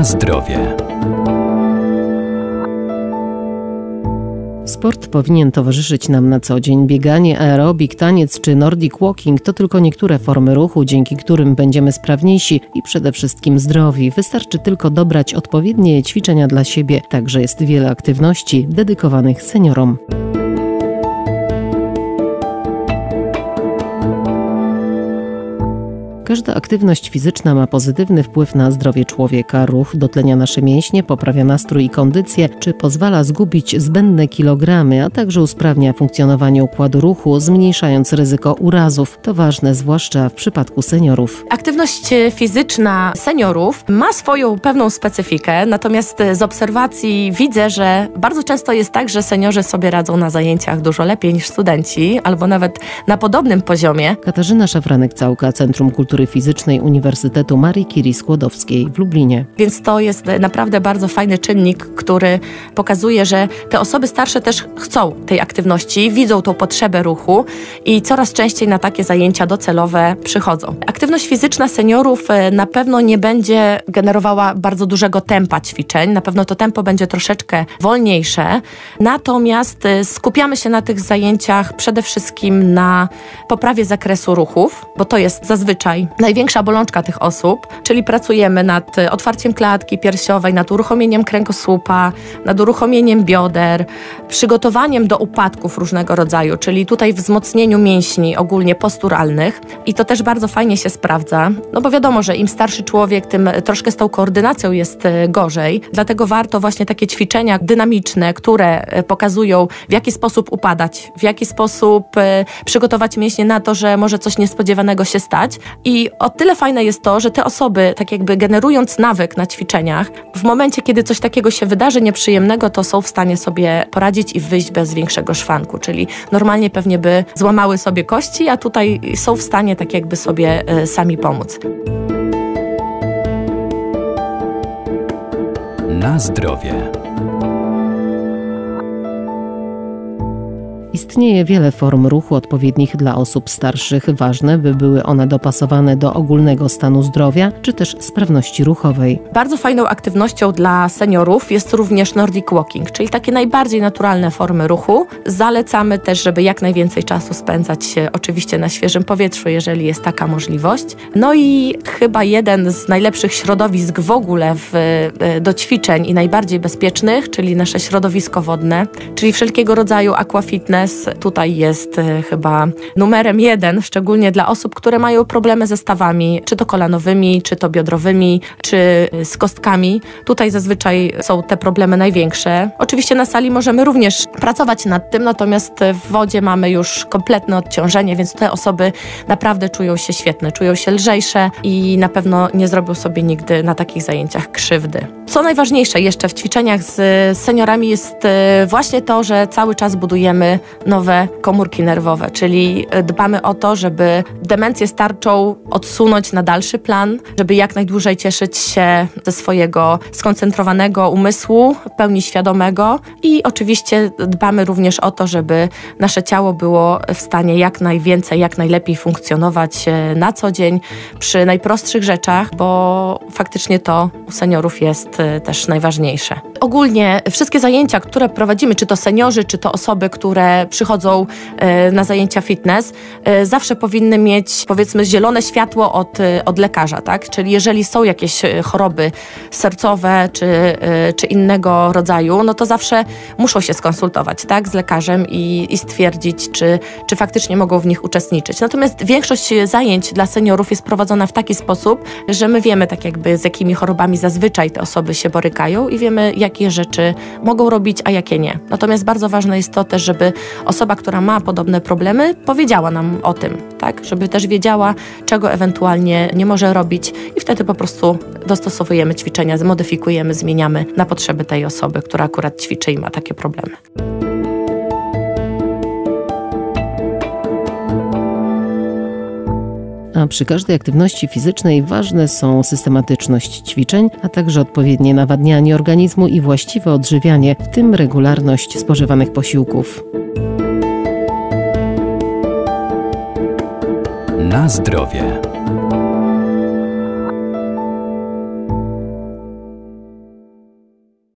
Na zdrowie. Sport powinien towarzyszyć nam na co dzień. Bieganie, aerobik, taniec czy nordic walking to tylko niektóre formy ruchu, dzięki którym będziemy sprawniejsi i przede wszystkim zdrowi. Wystarczy tylko dobrać odpowiednie ćwiczenia dla siebie. Także jest wiele aktywności dedykowanych seniorom. Każda aktywność fizyczna ma pozytywny wpływ na zdrowie człowieka. Ruch dotlenia nasze mięśnie, poprawia nastrój i kondycję, czy pozwala zgubić zbędne kilogramy, a także usprawnia funkcjonowanie układu ruchu, zmniejszając ryzyko urazów. To ważne zwłaszcza w przypadku seniorów. Aktywność fizyczna seniorów ma swoją pewną specyfikę, natomiast z obserwacji widzę, że bardzo często jest tak, że seniorzy sobie radzą na zajęciach dużo lepiej niż studenci, albo nawet na podobnym poziomie. Katarzyna Szafranek-Całka, Centrum Kultury Fizycznej Uniwersytetu Marii Curie Skłodowskiej w Lublinie. Więc to jest naprawdę bardzo fajny czynnik, który pokazuje, że te osoby starsze też chcą tej aktywności, widzą tą potrzebę ruchu i coraz częściej na takie zajęcia docelowe przychodzą. Aktywność fizyczna seniorów e, na pewno nie będzie generowała bardzo dużego tempa ćwiczeń, na pewno to tempo będzie troszeczkę wolniejsze, natomiast e, skupiamy się na tych zajęciach przede wszystkim na poprawie zakresu ruchów, bo to jest zazwyczaj największa bolączka tych osób, czyli pracujemy nad e, otwarciem klatki piersiowej, nad uruchomieniem kręgosłupa, nad uruchomieniem bioder, przygotowaniem do upadków różnego rodzaju, czyli tutaj wzmocnieniu mięśni ogólnie posturalnych. I to też bardzo fajnie się sprawdza, no bo wiadomo, że im starszy człowiek, tym troszkę z tą koordynacją jest e, gorzej, dlatego warto właśnie takie ćwiczenia dynamiczne, które pokazują w jaki sposób upadać, w jaki sposób przygotować mięśnie na to, że może coś niespodziewanego się stać. I o tyle fajne jest to, że te osoby, tak jakby generując nawyk na ćwiczeniach, w momencie, kiedy coś takiego się wydarzy nieprzyjemnego, to są w stanie sobie poradzić i wyjść bez większego szwanku. Czyli normalnie pewnie by złamały sobie kości, a tutaj są w stanie tak jakby sobie e, sami pomóc. Na zdrowie. Istnieje wiele form ruchu odpowiednich dla osób starszych. Ważne, by były one dopasowane do ogólnego stanu zdrowia czy też sprawności ruchowej. Bardzo fajną aktywnością dla seniorów jest również Nordic Walking, czyli takie najbardziej naturalne formy ruchu. Zalecamy też, żeby jak najwięcej czasu spędzać oczywiście na świeżym powietrzu, jeżeli jest taka możliwość. No i chyba jeden z najlepszych środowisk w ogóle w, e, do ćwiczeń i najbardziej bezpiecznych, czyli nasze środowisko wodne, czyli wszelkiego rodzaju aquafitness, tutaj jest e, chyba numerem jeden, szczególnie dla osób, które mają problemy ze stawami, czy to kolanowymi, czy to biodrowymi, czy e, z kostkami. Tutaj zazwyczaj są te problemy największe. Oczywiście na sali możemy również pracować nad tym, natomiast w wodzie mamy już kompletne odciążenie, więc te osoby naprawdę czują się świetne, czują się lżejsze i na pewno nie zrobią sobie nigdy na takich zajęciach krzywdy. Co najważniejsze jeszcze w ćwiczeniach z seniorami jest e, właśnie to, że cały czas budujemy nowe komórki nerwowe, czyli dbamy o to, żeby demencję starczą odsunąć na dalszy plan, żeby jak najdłużej cieszyć się ze swojego skoncentrowanego umysłu, pełni świadomego i oczywiście dbamy również o to, żeby nasze ciało było w stanie jak najwięcej, jak najlepiej funkcjonować e, na co dzień przy najprostszych rzeczach, bo faktycznie to u seniorów jest e, też najważniejsze. Ogólnie wszystkie zajęcia, które prowadzimy, czy to seniorzy, czy to osoby, które przychodzą e, na zajęcia fitness, e, zawsze powinny mieć powiedzmy zielone światło od, e, od lekarza, tak? Czyli jeżeli są jakieś choroby sercowe czy, czy innego rodzaju, no to zawsze muszą się skonsultować, tak? Z lekarzem i, i stwierdzić, czy, czy faktycznie mogą w nich uczestniczyć. Natomiast większość zajęć dla seniorów jest prowadzona w taki sposób, że my wiemy tak jakby z jakimi chorobami zazwyczaj te osoby się borykają i wiemy jakie rzeczy mogą robić, a jakie nie. Natomiast bardzo ważne jest to też, żeby osoba, która ma podobne problemy, powiedziała nam o tym, tak? Żeby też wiedziała, czego ewentualnie nie może robić i wtedy po prostu dostosowujemy ćwiczenia, zmodyfikujemy, zmieniamy na potrzeby tej osoby, która akurat ćwiczy i ma takie problemy. A przy każdej aktywności fizycznej ważne są systematyczność ćwiczeń, a także odpowiednie nawadnianie organizmu i właściwe odżywianie, w tym regularność spożywanych posiłków. Na zdrowie.